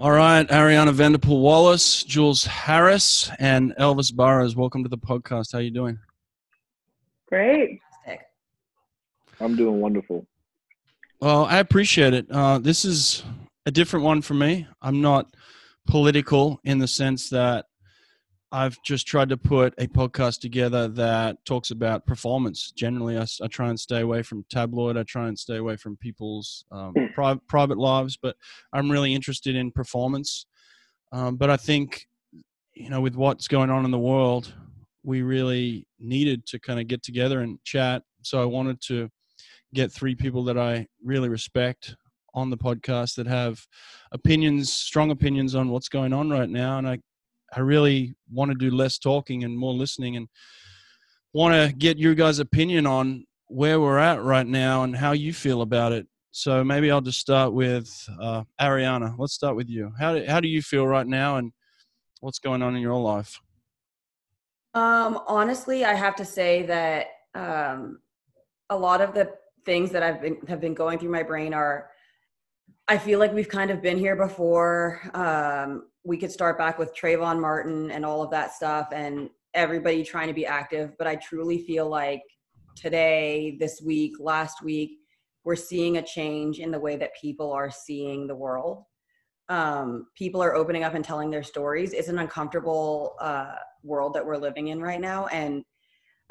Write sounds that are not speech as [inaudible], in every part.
All right, Ariana Vanderpool Wallace, Jules Harris, and Elvis Burrows. Welcome to the podcast. How are you doing? Great. I'm doing wonderful. Well, I appreciate it. Uh, this is a different one for me. I'm not political in the sense that I've just tried to put a podcast together that talks about performance. Generally, I, I try and stay away from tabloid. I try and stay away from people's um, Hmm. pri- private lives, but I'm really interested in performance. Um, but I think, you know, with what's going on in the world, we really needed to kind of get together and chat. So I wanted to get three people that I really respect on the podcast that have opinions, strong opinions on what's going on right now. And I, I really want to do less talking and more listening and want to get your guys' opinion on where we're at right now and how you feel about it. So maybe I'll just start with uh, Ariana. Let's start with you. How do, how do you feel right now and what's going on in your life? Um, honestly, I have to say that um, a lot of the things that I've been have been going through my brain are. I feel like we've kind of been here before. Um, we could start back with Trayvon Martin and all of that stuff, and everybody trying to be active. But I truly feel like today, this week, last week, we're seeing a change in the way that people are seeing the world. Um, people are opening up and telling their stories. It's an uncomfortable uh, world that we're living in right now, and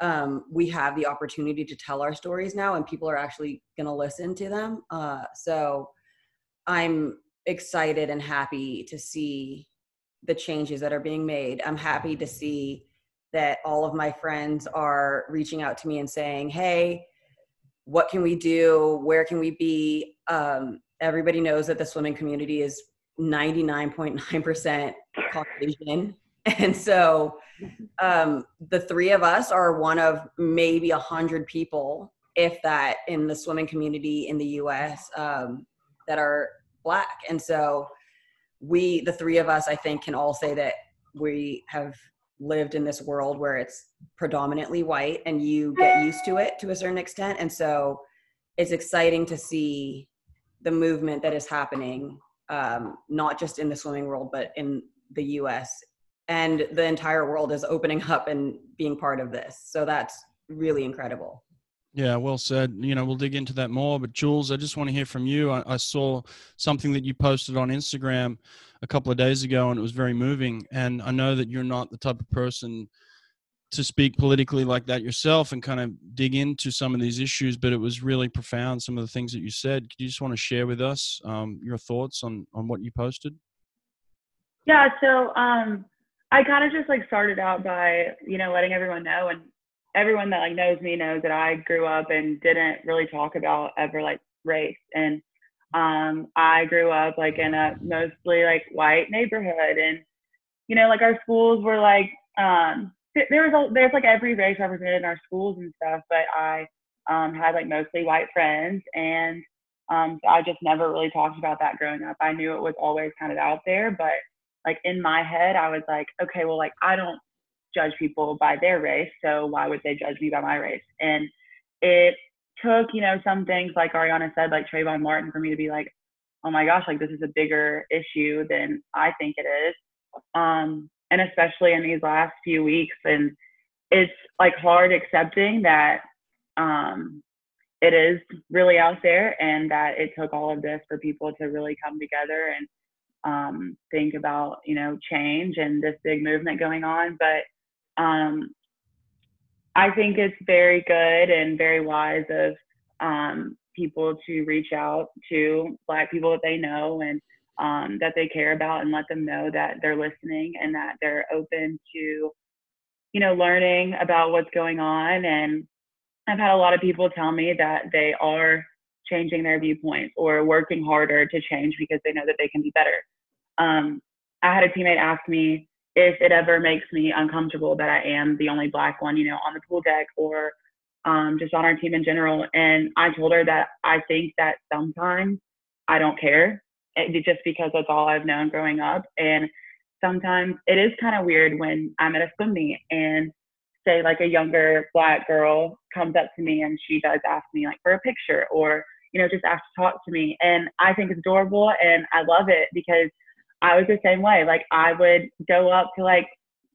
um, we have the opportunity to tell our stories now, and people are actually going to listen to them. Uh, so I'm excited and happy to see the changes that are being made. I'm happy to see that all of my friends are reaching out to me and saying, "Hey, what can we do? Where can we be?" Um, everybody knows that the swimming community is 99.9% Caucasian, [laughs] and so um, the three of us are one of maybe a hundred people, if that, in the swimming community in the U.S. Um, that are black, and so we, the three of us, I think, can all say that we have lived in this world where it's predominantly white, and you get used to it to a certain extent, and so it's exciting to see the movement that is happening, um, not just in the swimming world, but in the U.S and the entire world is opening up and being part of this. So that's really incredible. Yeah, well said. You know, we'll dig into that more. But Jules, I just want to hear from you. I, I, saw something that you posted on Instagram a couple of days ago, and it was very moving. And I know that you're not the type of person to speak politically like that yourself and kind of dig into some of these issues, but it was really profound. Some of the things that you said. Could you just want to share with us um, your thoughts on on what you posted? Yeah. So, um, I kind of just like started out by, you know, letting everyone know and everyone that like knows me knows that I grew up and didn't really talk about ever like race. And um I grew up like in a mostly like white neighborhood and you know, like our schools were like um there was a, there's like every race represented in our schools and stuff, but I um had like mostly white friends and um so I just never really talked about that growing up. I knew it was always kind of out there, but like in my head, I was like, okay, well, like I don't judge people by their race, so why would they judge me by my race? And it took, you know, some things like Ariana said, like Trayvon Martin, for me to be like, oh my gosh, like this is a bigger issue than I think it is. Um, and especially in these last few weeks, and it's like hard accepting that um, it is really out there and that it took all of this for people to really come together and um, think about you know change and this big movement going on but um, i think it's very good and very wise of um, people to reach out to black people that they know and um, that they care about and let them know that they're listening and that they're open to you know learning about what's going on and i've had a lot of people tell me that they are changing their viewpoints or working harder to change because they know that they can be better. Um, I had a teammate ask me if it ever makes me uncomfortable that I am the only black one, you know, on the pool deck or um, just on our team in general. And I told her that I think that sometimes I don't care it, just because that's all I've known growing up. And sometimes it is kind of weird when I'm at a swim meet and say like a younger black girl comes up to me and she does ask me like for a picture or you know just ask to talk to me and i think it's adorable and i love it because I was the same way. Like I would go up to like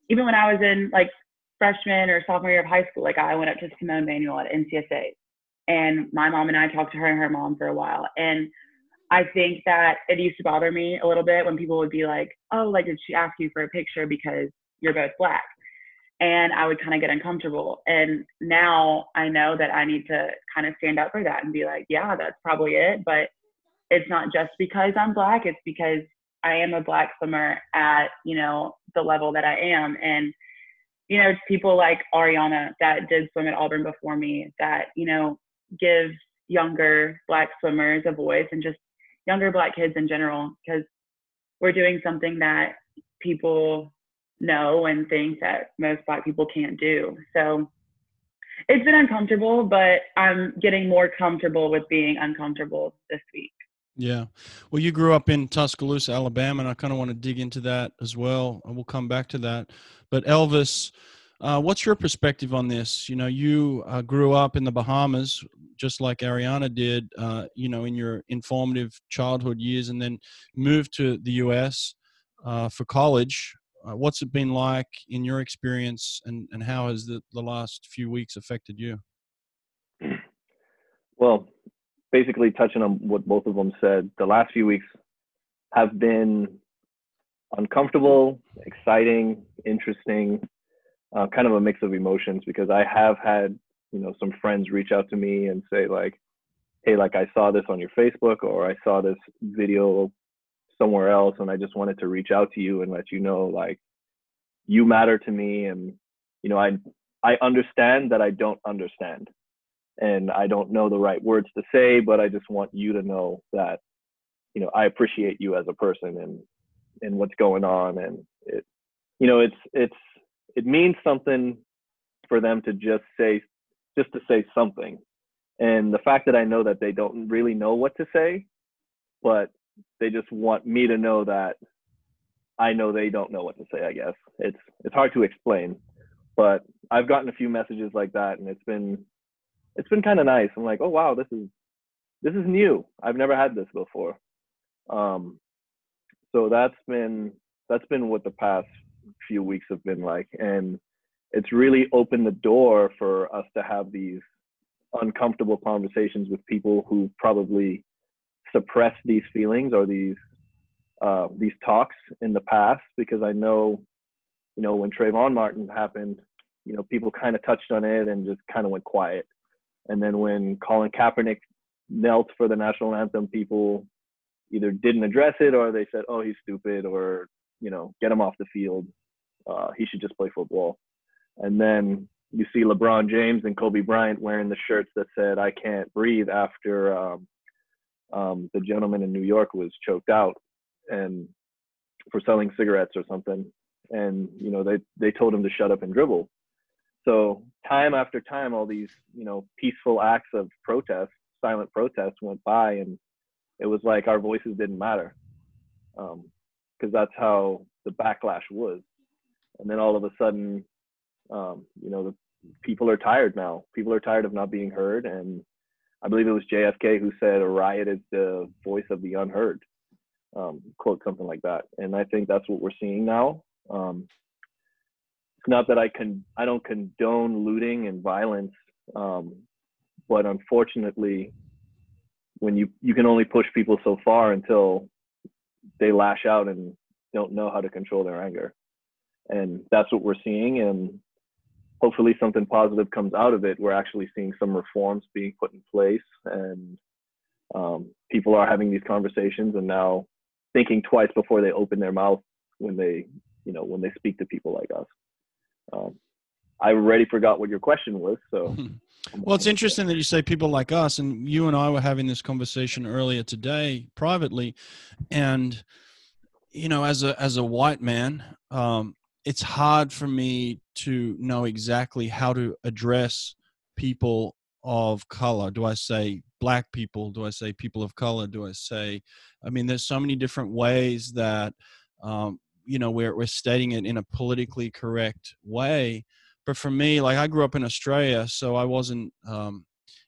even when I was in like freshman or sophomore year of high school, like I went up to Simone Manuel at NCSA, and my mom and I talked to her and her mom for a while, and I think that it used to bother me a little bit when people would be like, "Oh, like did she ask you for a picture because you're both black?" And I would kind of get uncomfortable. And now I know that I need to kind of stand up for that and be like, "Yeah, that's probably it," but it's not just because I'm black. It's because I am a black swimmer at you know the level that I am, and you know, people like Ariana that did swim at Auburn before me that, you know, give younger black swimmers a voice and just younger black kids in general because we're doing something that people know and think that most black people can't do. So it's been uncomfortable, but I'm getting more comfortable with being uncomfortable this week. Yeah. Well, you grew up in Tuscaloosa, Alabama, and I kind of want to dig into that as well. And we'll come back to that. But Elvis, uh, what's your perspective on this? You know, you uh, grew up in the Bahamas, just like Ariana did, uh, you know, in your informative childhood years, and then moved to the U.S. Uh, for college. Uh, what's it been like in your experience, and, and how has the, the last few weeks affected you? Well, basically touching on what both of them said, the last few weeks have been uncomfortable, exciting, interesting, uh, kind of a mix of emotions because I have had, you know, some friends reach out to me and say like, hey, like I saw this on your Facebook or I saw this video somewhere else and I just wanted to reach out to you and let you know like you matter to me and you know I I understand that I don't understand and I don't know the right words to say but I just want you to know that you know I appreciate you as a person and and what's going on. And it you know it's it's it means something for them to just say just to say something. And the fact that i know that they don't really know what to say but they just want me to know that i know they don't know what to say i guess. It's it's hard to explain but i've gotten a few messages like that and it's been it's been kind of nice. I'm like oh wow this is this is new. I've never had this before. Um so that's been that's been what the past few weeks have been like and it's really opened the door for us to have these uncomfortable conversations with people who probably suppressed these feelings or these uh, these talks in the past because I know, you know, when Trayvon Martin happened, you know, people kind of touched on it and just kind of went quiet. And then when Colin Kaepernick knelt for the national anthem, people either didn't address it or they said, "Oh, he's stupid," or you know, get him off the field. Uh, he should just play football. And then you see LeBron James and Kobe Bryant wearing the shirts that said "I can't breathe" after um, um, the gentleman in New York was choked out and for selling cigarettes or something. And you know, they they told him to shut up and dribble. So time after time, all these you know peaceful acts of protest, silent protest, went by, and it was like our voices didn't matter because um, that's how the backlash was. And then all of a sudden um, you know the people are tired now. People are tired of not being heard and i believe it was jfk who said a riot is the voice of the unheard um, quote something like that. And i think that's what we're seeing now um, it's not that i can i don't condone looting and violence um, but unfortunately when you you can only push people so far until they lash out and don't know how to control their anger. And that's what we're seeing and hopefully something positive comes out of it. We're actually seeing some reforms being put in place and um, people are having these conversations and now thinking twice before they open their mouth when they you know when they speak to people like us um, i already forgot what your question was so. [laughs] Well it's interesting that you say people like us and you and i were having this conversation earlier today privately and you know as a as a white man um, it's hard for me to know exactly how to address people of color. Do i say black people? Do i say people of color? Do i say i mean there's so many different ways that um, you know we're, we're stating it in a politically correct way but for me like i grew up in australia so i wasn't um,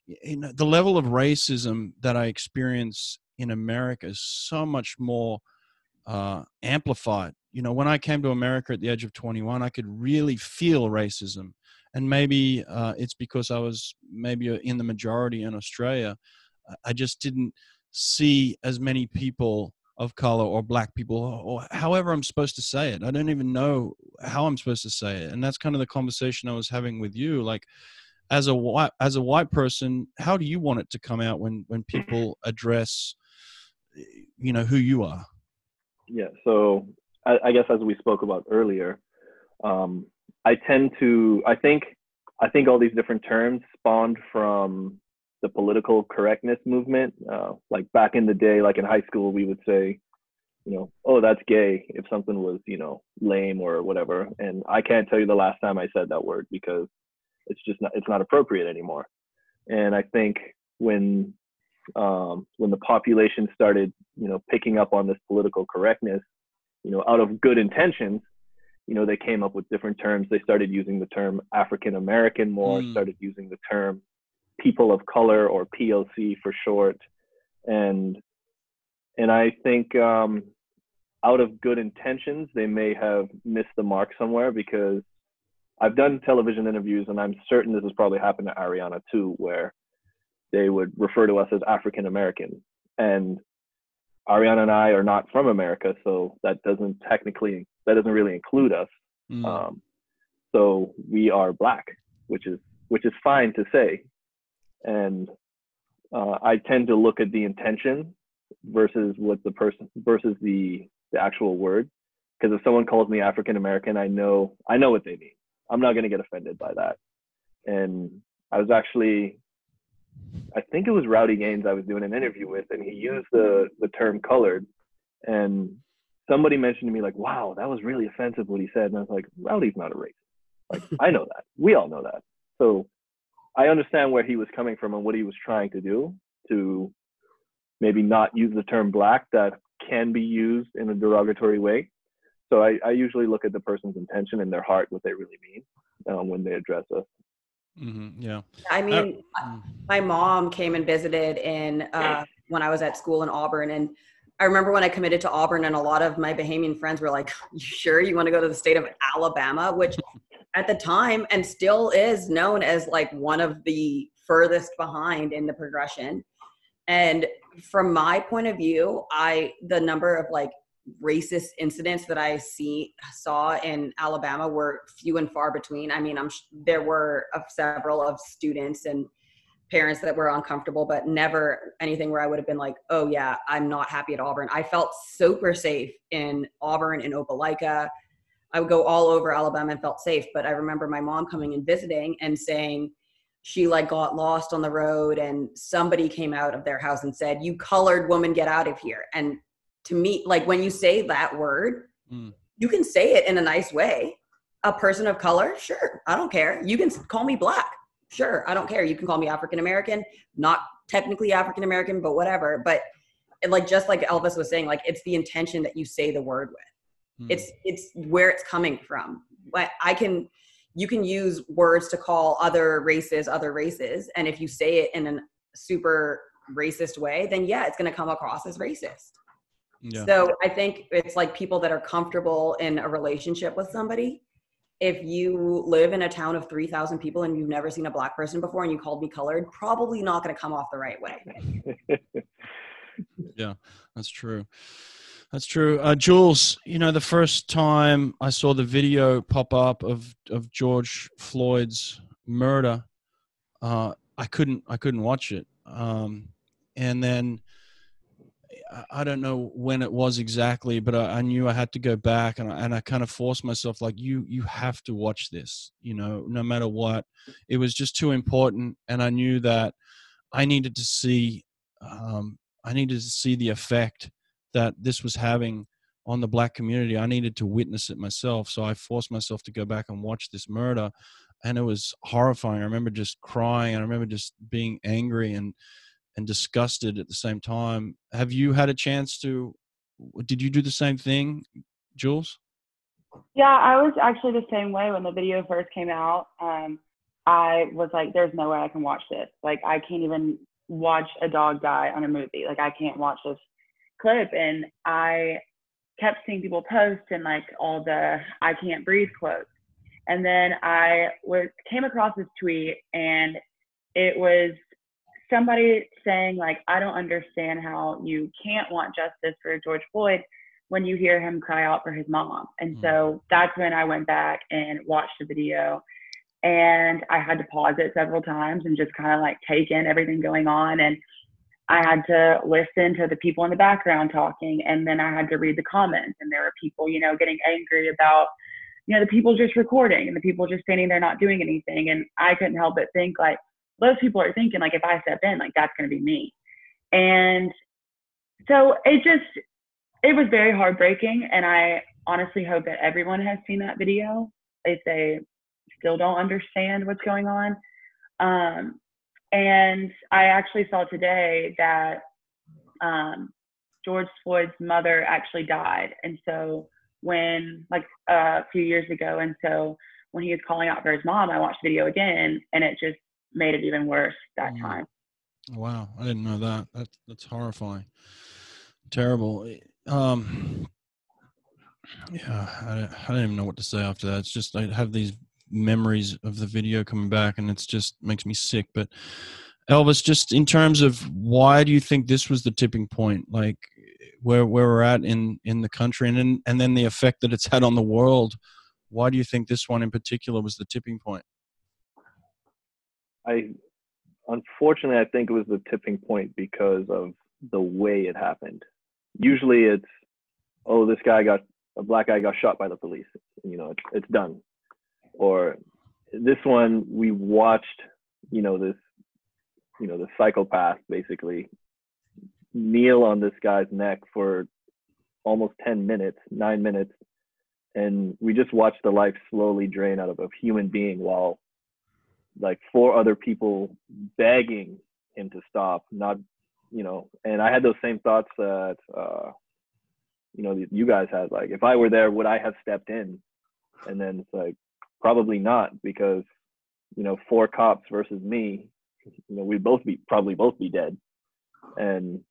you know, the level of racism that i experience in america is so much more uh, amplified. You know, when I came to America at the age of 21, I could really feel racism, and maybe uh, it's because I was maybe in the majority in Australia. I just didn't see as many people of color or black people or however I'm supposed to say it. I don't even know how I'm supposed to say it. And that's kind of the conversation I was having with you. Like as a white as a white person, how do you want it to come out when when people address you know who you are? Yeah. So I, I guess as we spoke about earlier, um, I tend to I think I think all these different terms spawned from the political correctness movement. Uh, like back in the day, like in high school, we would say, you know, oh, that's gay if something was, you know, lame or whatever. And I can't tell you the last time I said that word because it's just not, it's not appropriate anymore. And I think when, um, when the population started, you know, picking up on this political correctness, you know, out of good intentions, you know, they came up with different terms. They started using the term African American more, mm. started using the term people of color or POC for short. And and I think um, out of good intentions, they may have missed the mark somewhere because I've done television interviews and I'm certain this has probably happened to Ariana too, where they would refer to us as African American. And Ariana and I are not from America, so that doesn't technically that doesn't really include us. Mm. Um, so we are black, which is which is fine to say and uh, I tend to look at the intention versus what the person versus the the actual word. Because if someone calls me African American, I know I know what they mean. I'm not to get offended by that. And I was actually, I think it was Rowdy Gaines I was doing an interview with, and he used the the term colored, and somebody mentioned to me like, "Wow, that was really offensive what he said," and I was like, "Rowdy's not a racist. Like I know that. We all know that. So I understand where he was coming from and what he was trying to do to maybe not use the term black that can be used in a derogatory way. So I, I usually look at the person's intention and their heart, what they really mean um, when they address us. Mm-hmm, yeah. I mean, uh, my mom came and visited in uh, when I was at school in Auburn, and I remember when I committed to Auburn, and a lot of my Bahamian friends were like, "You sure you want to go to the state of Alabama?" Which at the time and still is known as like one of the furthest behind in the progression. And from my point of view i the number of like racist incidents that i see saw in alabama were few and far between. I mean i'm there were several of students and parents that were uncomfortable but never anything where i would have been like oh yeah i'm not happy at auburn. I felt super safe in auburn in opelika I would go all over Alabama and felt safe. But I remember my mom coming and visiting and saying she like got lost on the road and somebody came out of their house and said, "You colored woman, get out of here." And to me, like when you say that word, mm. you can say it in a nice way. A person of color, sure, I don't care. You can call me black, sure, I don't care. You can call me African American, not technically African American, but whatever. But like just like Elvis was saying, like it's the intention that you say the word with Hmm. It's it's where it's coming from. But I can you can use words to call other races other races and if you say it in a super racist way then yeah it's going to come across as racist yeah. so i think it's like people that are comfortable in a relationship with somebody if you live in a town of 3000 people and you've never seen a black person before and you called me colored probably not going to come off the right way [laughs] yeah that's true that's true. Uh, Jules, you know, the first time I saw the video pop up of, of George Floyd's murder, uh, I couldn't I couldn't watch it. Um, and then I don't know when it was exactly, but I, I knew I had to go back, and I, and I kind of forced myself, like you you have to watch this, you know, no matter what. It was just too important, and I knew that I needed to see um, I needed to see the effect that this was having on the black community. I needed to witness it myself. So I forced myself to go back and watch this murder. And it was horrifying. I remember just crying. I remember just being angry and and disgusted at the same time. Have you had a chance to did you do the same thing, Jules? Yeah, I was actually the same way when the video first came out. Um, I was like, there's no way I can watch this. Like, I can't even watch a dog die on a movie. Like, I can't watch this clip and I kept seeing people post and like all the I can't breathe quotes. And then I was came across this tweet and it was somebody saying like I don't understand how you can't want justice for George Floyd when you hear him cry out for his mom. And so Mm. that's when I went back and watched the video and I had to pause it several times and just kind of like take in everything going on and I had to listen to the people in the background talking and then I had to read the comments and there were people, you know, getting angry about you know the people just recording and the people just standing there not doing anything and I couldn't help but think like those people are thinking like if I step in like that's going to be me. And so it just it was very heartbreaking and I honestly hope that everyone has seen that video if they still don't understand what's going on. Um, and I actually saw today that um, George Floyd's mother actually died. And so when, like a few years ago, and so when he was calling out for his mom, I watched the video again and it just made it even worse that Mm. time. Wow, I didn't know that. That that's horrifying. Terrible. Um yeah, I, I don't even know what to say after that. It's just I have these memories of the video coming back and it's just makes me sick, but Elvis just in terms of why do you think this was the tipping point like where where we're at in in the country and then and then the effect that it's had on the world why do you think this one in particular was the tipping point I unfortunately I think it was the tipping point because of the way it happened. Usually it's oh this guy got a black guy got shot by the police. You know, it's it's done. Or this one we watched, you know, this you know, the psychopath basically kneel on this guy's neck for almost 10 minutes, 9 minutes and we just watched the life slowly drain out of a human being while like four other people begging him to stop not you know and i had those same thoughts that uh you know you guys had like if i were there would i have stepped in? And then it's like probably not because you know four cops versus me you know we'd both be probably both be dead. And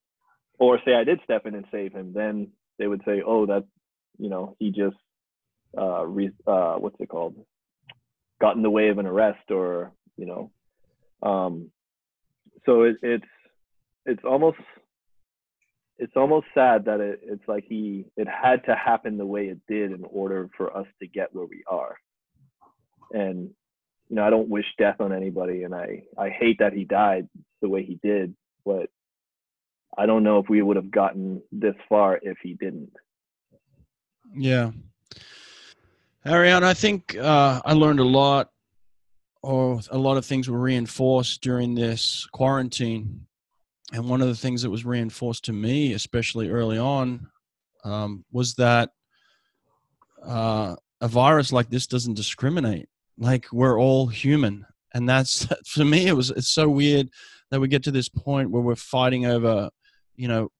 or say i did step in and save him then they would say oh that you know he just uh re- uh what's it called? Got in the way of an arrest or you know. Um so it, it's it's almost it's almost sad that it, it's like he it had to happen the way it did in order for us to get where we are and you know i don't wish death on anybody and i i hate that he died the way he did but i don't know if we would have gotten this far if he didn't Yeah. Ariane, I think uh, I learned a lot, or a lot of things were reinforced during this quarantine. And one of the things that was reinforced to me, especially early on, um, was that uh, a virus like this doesn't discriminate. Like we're all human, and that's [laughs] for me. It was it's so weird that we get to this point where we're fighting over, you know,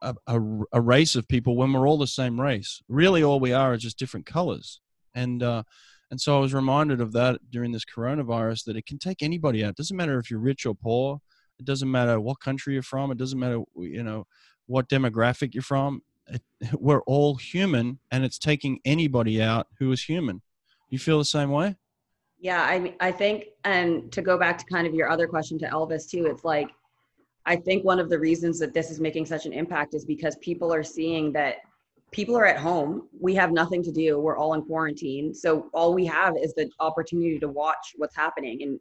a, a, a race of people when we're all the same race. Really, all we are is just different colors. And uh, and so I was reminded of that during this coronavirus that it can take anybody out. It doesn't matter if you're rich or poor. It doesn't matter what country you're from. It doesn't matter you know what demographic you're from. It, [laughs] we're all human, and it's taking anybody out who is human. You feel the same way? Yeah, I I think, and to go back to kind of your other question to Elvis too, it's like, I think one of the reasons that this is making such an impact is because people are seeing that people are at home. We have nothing to do. We're all in quarantine. So all we have is the opportunity to watch what's happening. And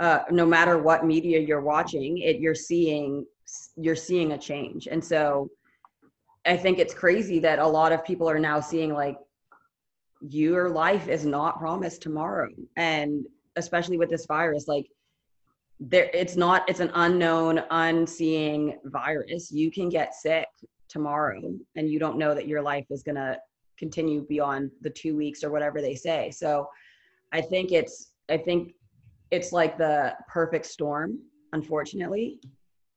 uh, no matter what media you're watching, it you're seeing you're seeing a change. And so I think it's crazy that a lot of people are now seeing like your life is not promised tomorrow. And especially with this virus like there it's not it's an unknown unseeing virus. You can get sick tomorrow and you don't know that your life is going to continue beyond the 2 weeks or whatever they say. So i think it's i think it's like the perfect storm unfortunately.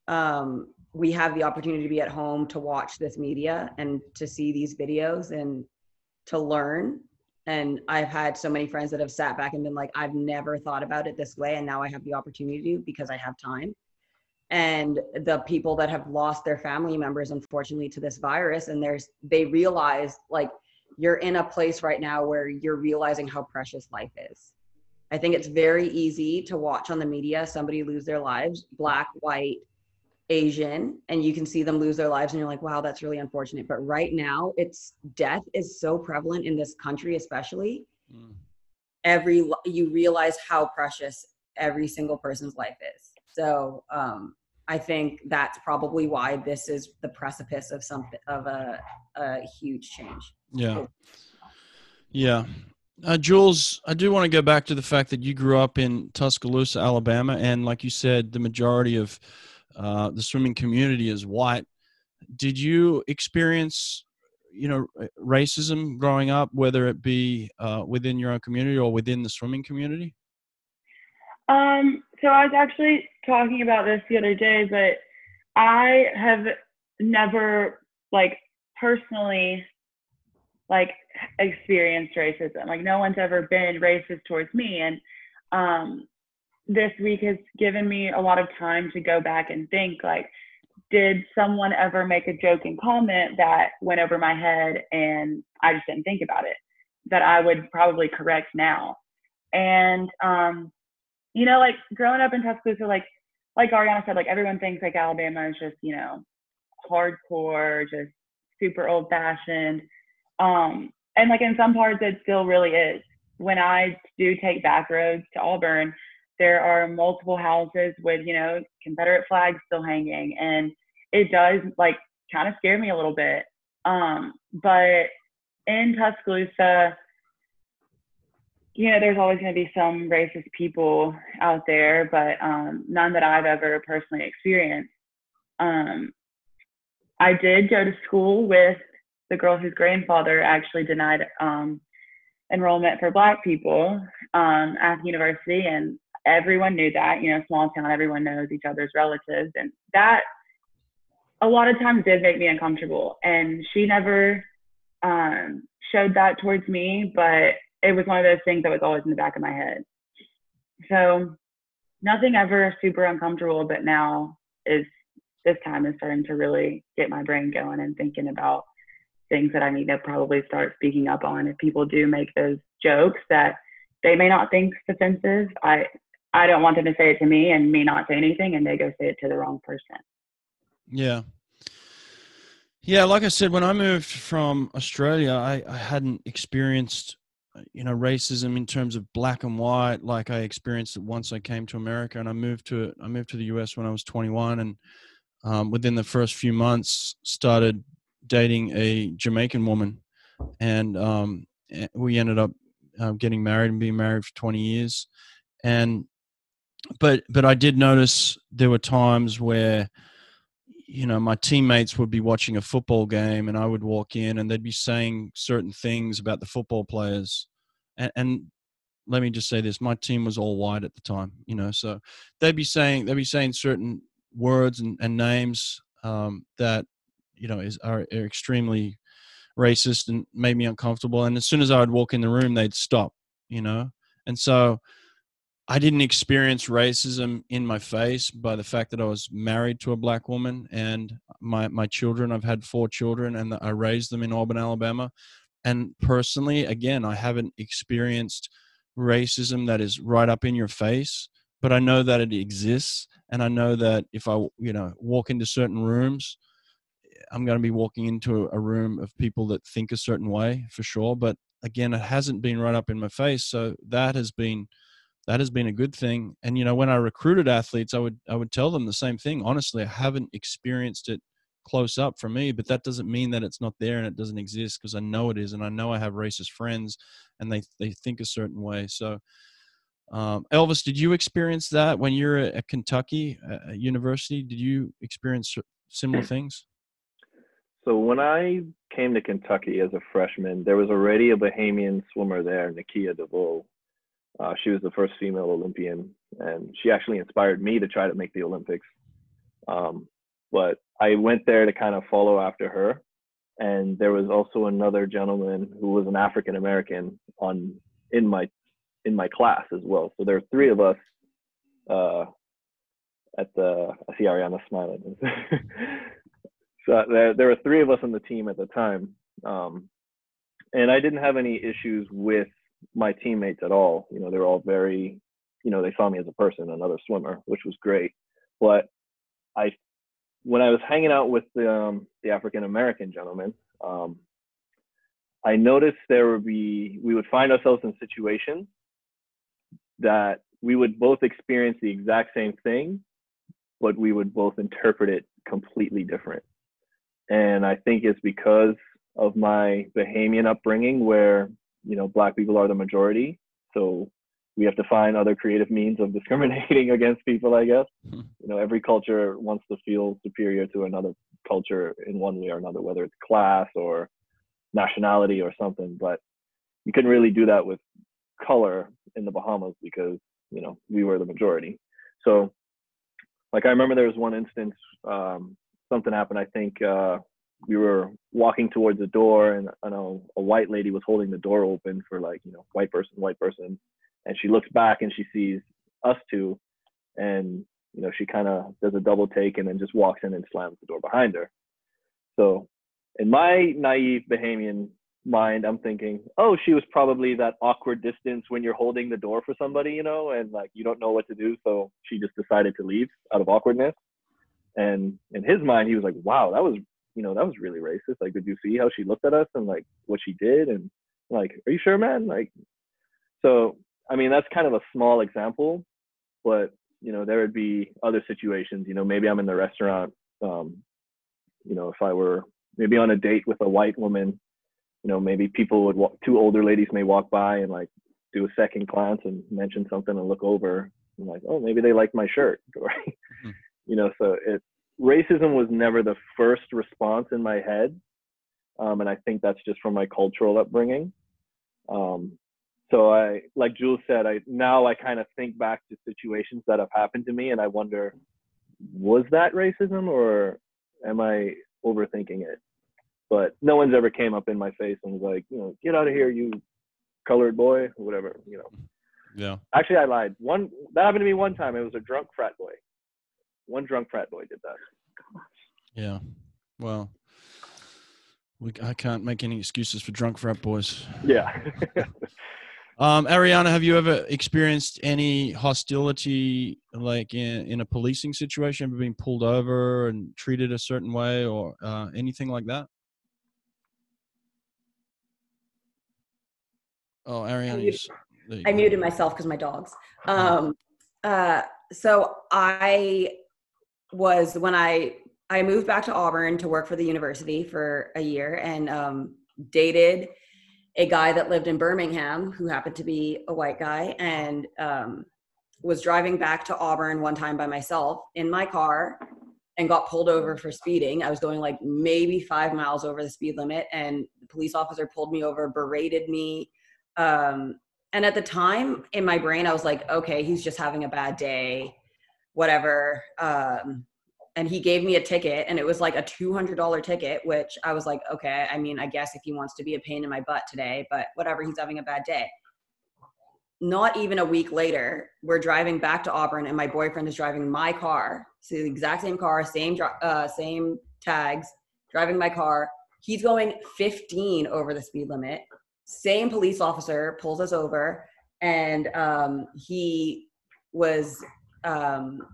Um we have the opportunity to be at home to watch this media and to see these videos and to learn and i've had so many friends that have sat back and been like i've never thought about it this way and now i have the opportunity to because i have time. And the people that have lost their family members unfortunately to this virus and there's they realize like you're in a place right now where you're realizing how precious life is. I think it's very easy to watch on the media somebody lose their lives black white asian and you can see them lose their lives and you're like wow that's really unfortunate but right now it's death is so prevalent in this country especially mm. every you realize how precious every single person's life is so um, I think that's probably why this is the precipice of something of a, a huge change. Yeah. Yeah. Uh, Jules, I do want to go back to the fact that you grew up in Tuscaloosa, Alabama, and like you said, the majority of uh, the swimming community is white. Did you experience, you know, racism growing up, whether it be uh, within your own community or within the swimming community? Um, so I was actually talking about this the other day, but I have never like personally like experienced racism. Like no one's ever been racist towards me. And um this week has given me a lot of time to go back and think like did someone ever make a joking comment that went over my head and I just didn't think about it that I would probably correct now. And um you know, like growing up in Tuscaloosa, like like Ariana said, like everyone thinks like Alabama is just, you know, hardcore, just super old fashioned. Um, and like in some parts it still really is. When I do take back roads to Auburn, there are multiple houses with, you know, Confederate flags still hanging. And it does like kind of scare me a little bit. Um, but in Tuscaloosa, you know, there's always going to be some racist people out there, but um, none that I've ever personally experienced. Um, I did go to school with the girl whose grandfather actually denied um, enrollment for Black people um, at the university, and everyone knew that. You know, small town, everyone knows each other's relatives, and that a lot of times did make me uncomfortable. And she never um, showed that towards me, but it was one of those things that was always in the back of my head. So nothing ever super uncomfortable, but now is this time is starting to really get my brain going and thinking about things that I need to probably start speaking up on. If people do make those jokes that they may not think offensive, I I don't want them to say it to me and me not say anything and they go say it to the wrong person. Yeah. Yeah, like I said, when I moved from Australia, I, I hadn't experienced you know racism in terms of black and white like i experienced it once i came to america and i moved to i moved to the us when i was 21 and um, within the first few months started dating a jamaican woman and um, we ended up uh, getting married and being married for 20 years and but but i did notice there were times where you know, my teammates would be watching a football game and I would walk in and they'd be saying certain things about the football players. And, and let me just say this, my team was all white at the time, you know, so they'd be saying, they'd be saying certain words and, and names um, that, you know, is, are, are extremely racist and made me uncomfortable. And as soon as I would walk in the room, they'd stop, you know? And so I didn't experience racism in my face by the fact that I was married to a black woman and my, my children, I've had four children and I raised them in Auburn, Alabama. And personally, again, I haven't experienced racism that is right up in your face, but I know that it exists. And I know that if I, you know, walk into certain rooms, I'm going to be walking into a room of people that think a certain way for sure. But again, it hasn't been right up in my face. So that has been, that has been a good thing. And you know, when I recruited athletes, I would I would tell them the same thing. Honestly, I haven't experienced it close up for me, but that doesn't mean that it's not there and it doesn't exist because I know it is, and I know I have racist friends, and they they think a certain way. So, um, Elvis, did you experience that when you're at Kentucky at University? Did you experience similar [clears throat] things? So when I came to Kentucky as a freshman, there was already a Bahamian swimmer there, Nikia Deveaux, uh, she was the first female Olympian, and she actually inspired me to try to make the Olympics. Um, but I went there to kind of follow after her, and there was also another gentleman who was an African American on in my in my class as well. So there were three of us uh, at the I see Ariana smiling. [laughs] so there there were three of us on the team at the time, um, and I didn't have any issues with my teammates at all. You know, they were all very, you know, they saw me as a person, another swimmer, which was great. But I, when I was hanging out with the um, the African American gentleman, um, I noticed there would be we would find ourselves in situations that we would both experience the exact same thing, but we would both interpret it completely different. And I think it's because of my Bahamian upbringing where, you know, black people are the majority. So we have to find other creative means of [laughs] discriminating against people, I guess. Hmm. You know, every culture wants to feel superior to another culture in one way or another, whether it's class or nationality or something. But you couldn't really do that with color in the Bahamas because you know we were the majority. So, like I remember there was one instance um, something happened. I think uh, we were walking towards the door, and I know a white lady was holding the door open for like you know white person, white person, and she looks back and she sees us two, and you know she kind of does a double take and then just walks in and slams the door behind her. So, in my naive Bahamian mind, I'm thinking, oh, she was probably that awkward distance when you're holding the door for somebody, you know, and like you don't know what to do. So she just decided to leave out of awkwardness. And in his mind, he was like, wow, that was, you know, that was really racist. Like, did you see how she looked at us and like what she did? And like, are you sure, man? Like, so, I mean, that's kind of a small example, but, you know, there would be other situations, you know, maybe I'm in the restaurant, um, you know, if I were maybe on a date with a white woman you know, maybe people would walk, two older ladies may walk by and like do a second glance and mention something and look over and like, oh, maybe they like my shirt, [laughs] or, mm-hmm. you know, so it, racism was never the first response in my head. Um, and I think that's just from my cultural upbringing. Um, so I, like Jules said, I now I kind of think back to situations that have happened to me, and I wonder, was that racism or am I overthinking it? but no one's ever came up in my face and was like, you know, get out of here, you colored boy, or whatever, you know. Yeah. Actually, I lied. One that happened to me one time. It was a drunk frat boy. One drunk frat boy did that. Yeah. Well, we, I can't make any excuses for drunk frat boys. Yeah. [laughs] um, Ariana, have you ever experienced any hostility, like in, in a policing situation, ever been pulled over and treated a certain way, or uh, anything like that? Oh, Ariana. I muted, I muted myself because my dogs. Um, uh, so I was when I I moved back to Auburn to work for the university for a year and um, dated a guy that lived in Birmingham who happened to be a white guy and um, was driving back to Auburn one time by myself in my car and got pulled over for speeding. I was going like maybe five miles over the speed limit, and the police officer pulled me over, berated me, um, and at the time in my brain, I was like, okay, he's just having a bad day, whatever. Um, and he gave me a ticket and it was like a $200 ticket, which I was like, okay, I mean, I guess if he wants to be a pain in my butt today, but whatever, he's having a bad day. Not even a week later, we're driving back to Auburn and my boyfriend is driving my car. So the exact same car, same, uh, same tags, driving my car. He's going 15 over the speed limit same police officer pulls us over and um, he was um,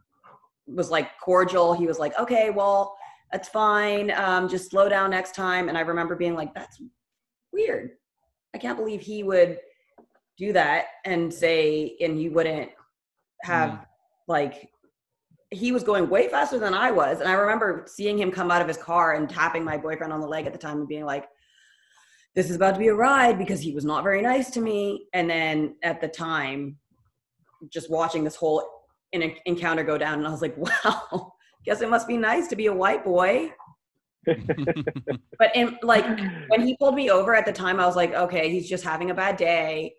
was like cordial. He was like okay well that's fine. Um, just slow down next time. And i remember being like that's weird. I can't believe he would do that and say and he wouldn't have mm. like he was going way faster than i was. And i remember seeing him come out of his car and tapping my boyfriend on the leg at the time and being like this is about to be a ride because he was not very nice to me. And then at the time, just watching this whole in- encounter go down, and I was like, [laughs] wow, guess it must be nice to be a white boy. but in like when he pulled me over at the time, I was like, okay, he's just having a bad day.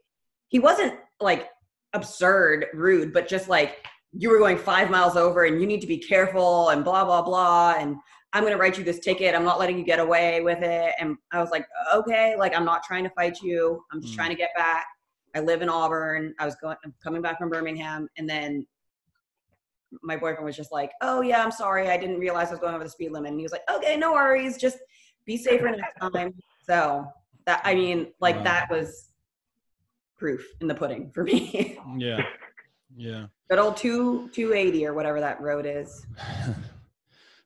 He wasn't like absurd, rude, but just like you were going five miles over and you need to be careful and blah blah blah. And I'm going to write you this ticket. I'm not letting you get away with it. And I was like, okay, like I'm not trying to fight you. I'm just mm. trying to get back. I live in Auburn. I was going, I'm coming back from Birmingham. And then my boyfriend was just like, "Oh yeah, I'm sorry, I didn't realize I was going over the speed limit," and he was like, "Okay, no worries, just be safer next [laughs] time." So that I mean, like Wow. that was proof in the pudding for me. [laughs] Yeah. Yeah. Good old two two eighty or whatever that road is. [laughs]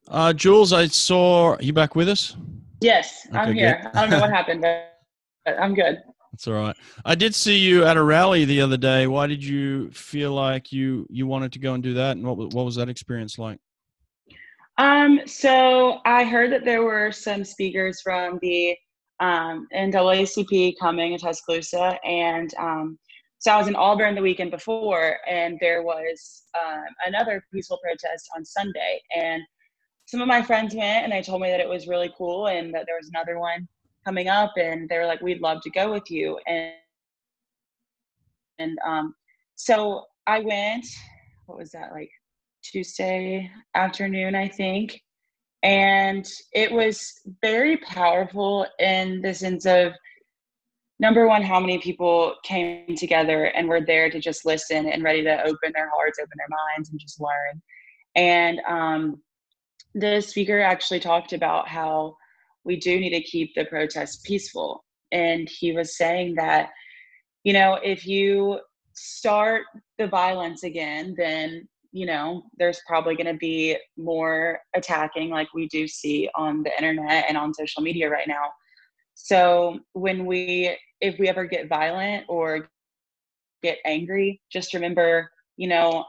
Uh, Jules, I saw are you back with us. Yes, Okay, I'm good. here. I don't know what happened, but, but I'm good. That's all right. I did see you at a rally the other day. Why did you feel like you you wanted to go and do that? And what what was that experience like? Um, so I heard that there were some speakers from the um, NAACP coming in Tuscaloosa, and um, so I was in Auburn the weekend before, and there was um, another peaceful protest on Sunday, and some of my friends went, and they told me that it was really cool, and that there was another one coming up, and they were like, "We'd love to go with you," and and um, so I went. What was that like? Tuesday afternoon, I think. And it was very powerful in the sense of number one, how many people came together and were there to just listen and ready to open their hearts, open their minds, and just learn. And um, the speaker actually talked about how we do need to keep the protests peaceful. And he was saying that, you know, if you start the violence again, then you know, there's probably going to be more attacking like we do see on the internet and on social media right now. So when we, if we ever get violent or get angry, just remember, you know,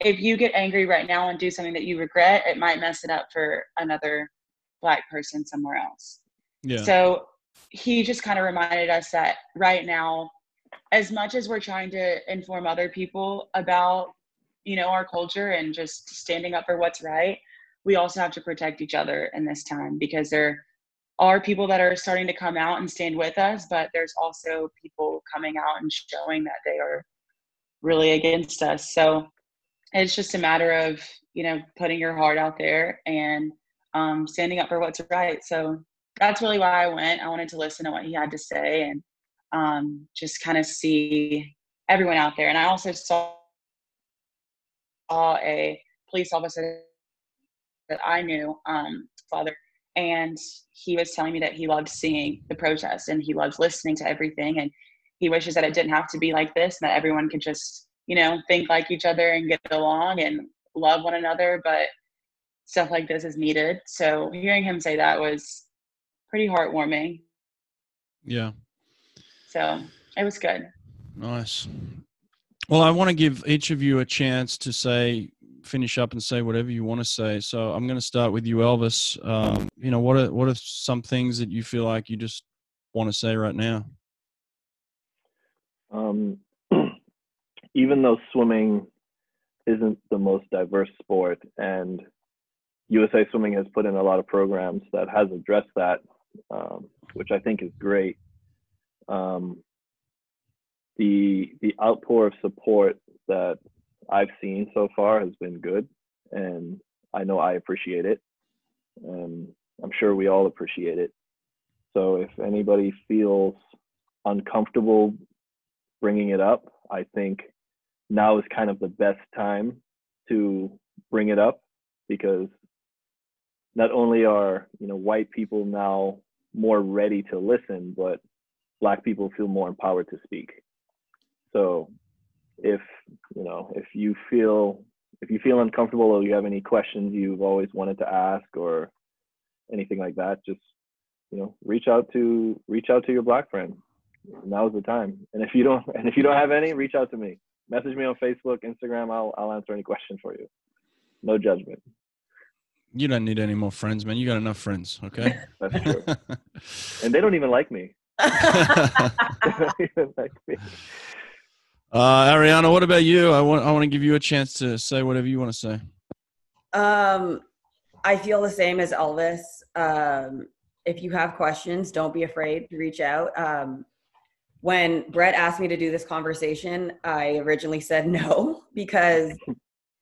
if you get angry right now and do something that you regret, it might mess it up for another black person somewhere else. Yeah. So he just kind of reminded us that right now, as much as we're trying to inform other people about you know our culture and just standing up for what's right we also have to protect each other in this time because there are people that are starting to come out and stand with us but there's also people coming out and showing that they are really against us so it's just a matter of you know putting your heart out there and um, standing up for what's right. So that's really why i went. I wanted to listen to what he had to say and um, just kind of see everyone out there. And i also saw saw a police officer that I knew, um, father, and he was telling me that he loved seeing the protests and he loves listening to everything, and he wishes that it didn't have to be like this, and that everyone could just, you know, think like each other and get along and love one another. But stuff like this is needed. So hearing him say that was pretty heartwarming. yeah. So it was good. Nice. Well, I want to give each of you a chance to say, finish up and say whatever you want to say. So I'm going to start with you, Elvis. Um, you know, what are what are some things that you feel like you just want to say right now? Um, [clears throat] even though swimming isn't the most diverse sport, and USA Swimming has put in a lot of programs that has addressed that, um, which I think is great. Um, the the outpour of support that I've seen so far has been good, and I know I appreciate it, and I'm sure we all appreciate it. So if anybody feels uncomfortable bringing it up, I think now is kind of the best time to bring it up because not only are you know white people now more ready to listen, but black people feel more empowered to speak. So if you know if you feel if you feel uncomfortable or you have any questions you've always wanted to ask or anything like that, just you know reach out to reach out to your black friend. Now's the time. And if you don't and if you don't have any, reach out to me. Message me on Facebook, Instagram. I'll I'll answer any questions for you. No judgment. You don't need any more friends, man. You got enough friends, okay? [laughs] That's true. [laughs] and they don't even like me. They don't even like me. Uh, Ariana, what about you? I want I want to give you a chance to say whatever you want to say. Um, I feel the same as Elvis. Um, if you have questions, don't be afraid to reach out. Um, when Brett asked me to do this conversation, I originally said [laughs] no because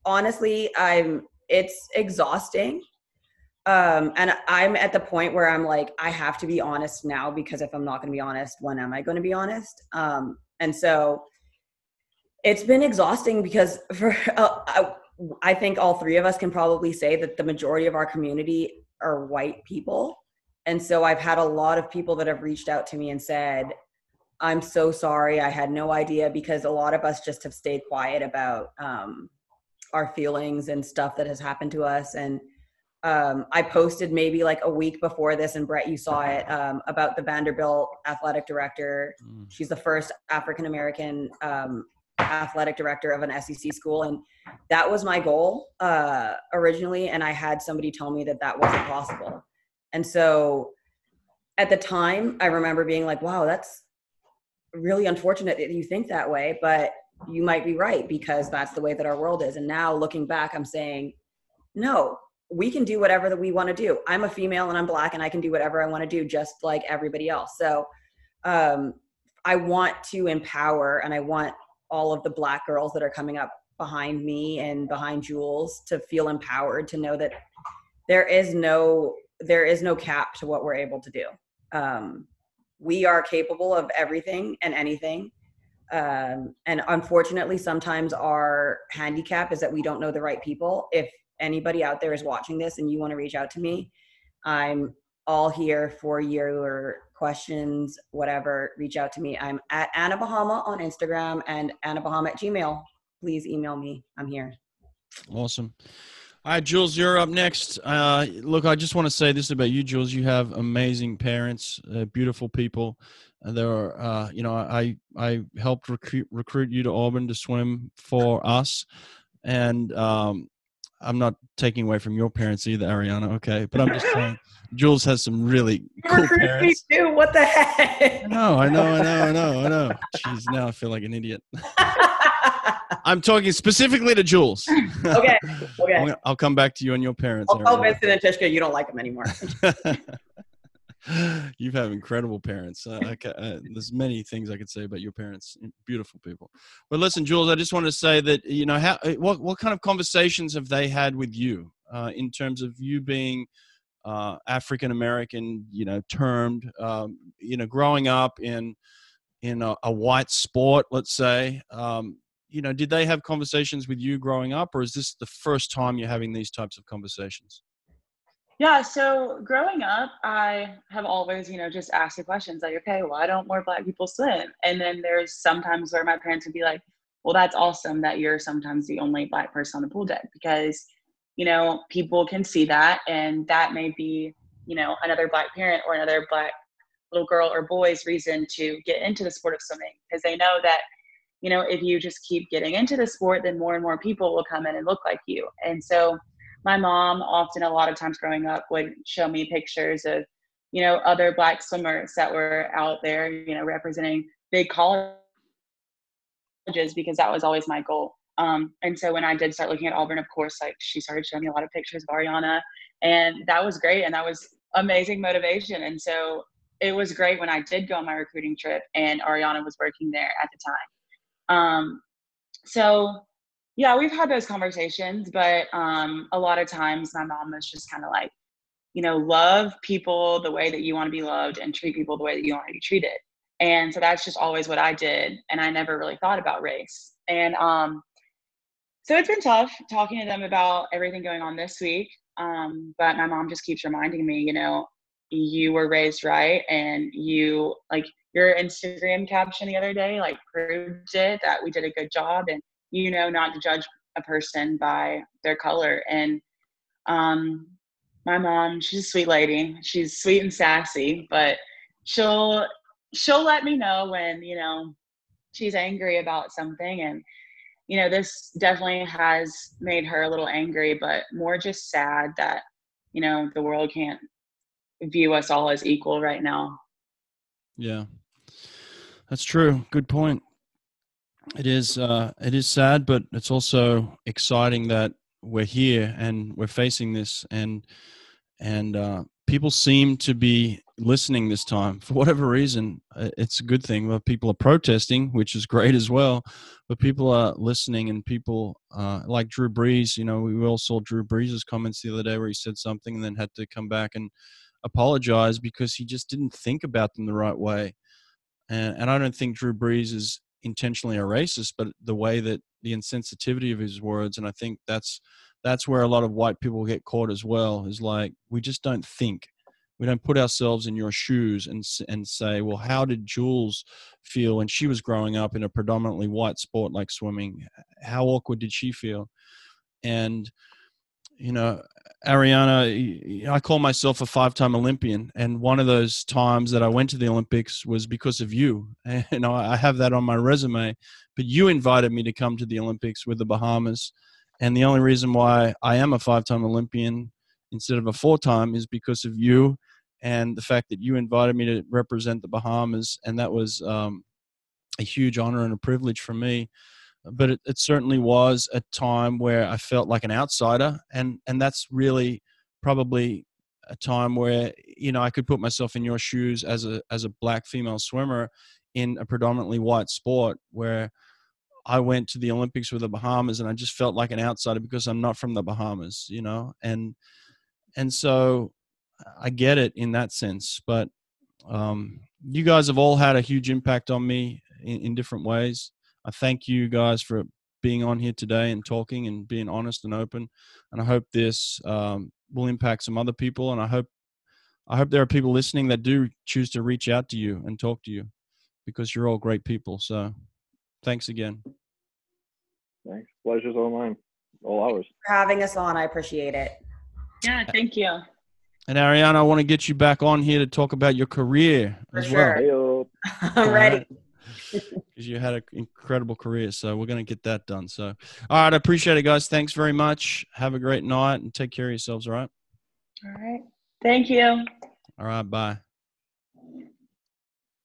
honestly, I'm it's exhausting. Um, and I'm at the point where I'm like, I have to be honest now because if I'm not going to be honest, when am I going to be honest? Um, and so it's been exhausting because for [laughs] uh, I, I think all three of us can probably say that the majority of our community are white people. And so I've had a lot of people that have reached out to me and said, I'm so sorry. I had no idea because a lot of us just have stayed quiet about um, our feelings and stuff that has happened to us. And um, I posted maybe like a week before this, and Brett, you saw it um, about the Vanderbilt athletic director. Mm. She's the first African American um, athletic director of an SEC school, and that was my goal uh, originally. And I had somebody tell me that that wasn't possible, and so at the time, I remember being like, "Wow, that's really unfortunate that you think that way," but you might be right because that's the way that our world is. And now looking back, I'm saying, no, we can do whatever that we want to do. I'm a female and I'm black and I can do whatever I want to do just like everybody else. So um, I want to empower and I want all of the black girls that are coming up behind me and behind Jules to feel empowered to know that there is no there is no cap to what we're able to do. Um, we are capable of everything and anything. Um, and unfortunately, sometimes our handicap is that we don't know the right people. If anybody out there is watching this and you want to reach out to me, I'm all here for your questions, whatever. Reach out to me. I'm at Anna Bahama on Instagram and Anna Bahama at Gmail. Please email me. I'm here. Awesome. All right, Jules, you're up next. Uh, look, I just want to say this about you, Jules. You have amazing parents, uh, beautiful people. Uh, there are, uh, you know, I I helped recruit recruit you to Auburn to swim for us, and um, I'm not taking away from your parents either, Ariana. Okay, but I'm just saying, [laughs] Jules has some really cool parents. Me too. What the heck? No, I know, I know, I know, I know. Jeez, now I feel like an idiot. [laughs] I'm talking specifically to Jules. Okay. Okay. I'll come back to you and your parents. I'll tell Vincent and Tishka you don't like them anymore. [laughs] you have incredible parents. Uh, okay, uh, there's many things I could say about your parents. Beautiful people. But listen, Jules, I just want to say that you know how uh, what what kind of conversations have they had with you uh, in terms of you being uh, African American, you know, termed, um, you know, growing up in in a, a white sport, let's say. Um, you know, did they have conversations with you growing up, or is this the first time you're having these types of conversations? Yeah, so growing up, I have always, you know, just asked the questions like, okay, why don't more black people swim? And then there's sometimes where my parents would be like, well, that's awesome that you're sometimes the only black person on the pool deck because, you know, people can see that and that may be, you know, another black parent or another black little girl or boy's reason to get into the sport of swimming because they know that, you know, if you just keep getting into the sport, then more and more people will come in and look like you. And so, my mom often a lot of times growing up would show me pictures of you know other black swimmers that were out there you know representing big colleges because that was always my goal. Um, and so when i did start looking at auburn of course like she started showing me a lot of pictures of ariana and that was great and that was amazing motivation. And so it was great when i did go on my recruiting trip and ariana was working there at the time um, so yeah, we've had those conversations, but um, a lot of times my mom was just kind of like, you know, love people the way that you want to be loved and treat people the way that you want to be treated. And so that's just always what I did. And I never really thought about race. And um, so it's been tough talking to them about everything going on this week. Um, but my mom just keeps reminding me, you know, you were raised right and you like your Instagram caption the other day like proved it that we did a good job and you know not to judge a person by their color. And um my mom she's a sweet lady. She's sweet and sassy but she'll she'll let me know when you know she's angry about something. And you know this definitely has made her a little angry but more just sad that you know the world can't view us all as equal right now. Yeah that's true good point it is uh, it is sad, but it's also exciting that we're here and we're facing this, and and uh, people seem to be listening this time for whatever reason. Uh, it's a good thing. Well, people are protesting, which is great as well, but people are listening, and people uh, like Drew Brees. You know, we all saw Drew Brees' comments the other day where he said something and then had to come back and apologize because he just didn't think about them the right way. And, and I don't think Drew Brees is intentionally a racist, but the way that the insensitivity of his words, and I think that's that's where a lot of white people get caught as well. Is like we just don't think, we don't put ourselves in your shoes and and say, well, how did Jules feel when she was growing up in a predominantly white sport like swimming? How awkward did she feel? And you know, Ariana, I call myself a five time Olympian. And one of those times that I went to the Olympics was because of you. [laughs] And I have that on my resume. But you invited me to come to the Olympics with the Bahamas. And the only reason why I am a five time Olympian instead of a four time is because of you and the fact that you invited me to represent the Bahamas. And that was um, a huge honor and a privilege for me but it, it certainly was a time where I felt like an outsider, and and that's really probably a time where you know I could put myself in your shoes as a as a black female swimmer in a predominantly white sport where I went to the Olympics with the Bahamas and I just felt like an outsider because I'm not from the Bahamas, you know, and and so I get it in that sense, but um, you guys have all had a huge impact on me in, in different ways. I thank you guys for being on here today and talking and being honest and open. And I hope this um, will impact some other people. And I hope I hope there are people listening that do choose to reach out to you and talk to you because you're all great people. So thanks again. Thanks. Pleasure's all mine. All ours. For having us on. I appreciate it. Yeah, thank you. And Ariana, I want to get you back on here to talk about your career For as sure. well. Heyo. I'm ready. [laughs] because you had an incredible career. So we're going to get that done. So, all right, I appreciate it, guys. Thanks very much. Have a great night and take care of yourselves. All right. All right. Thank you. All right. Bye.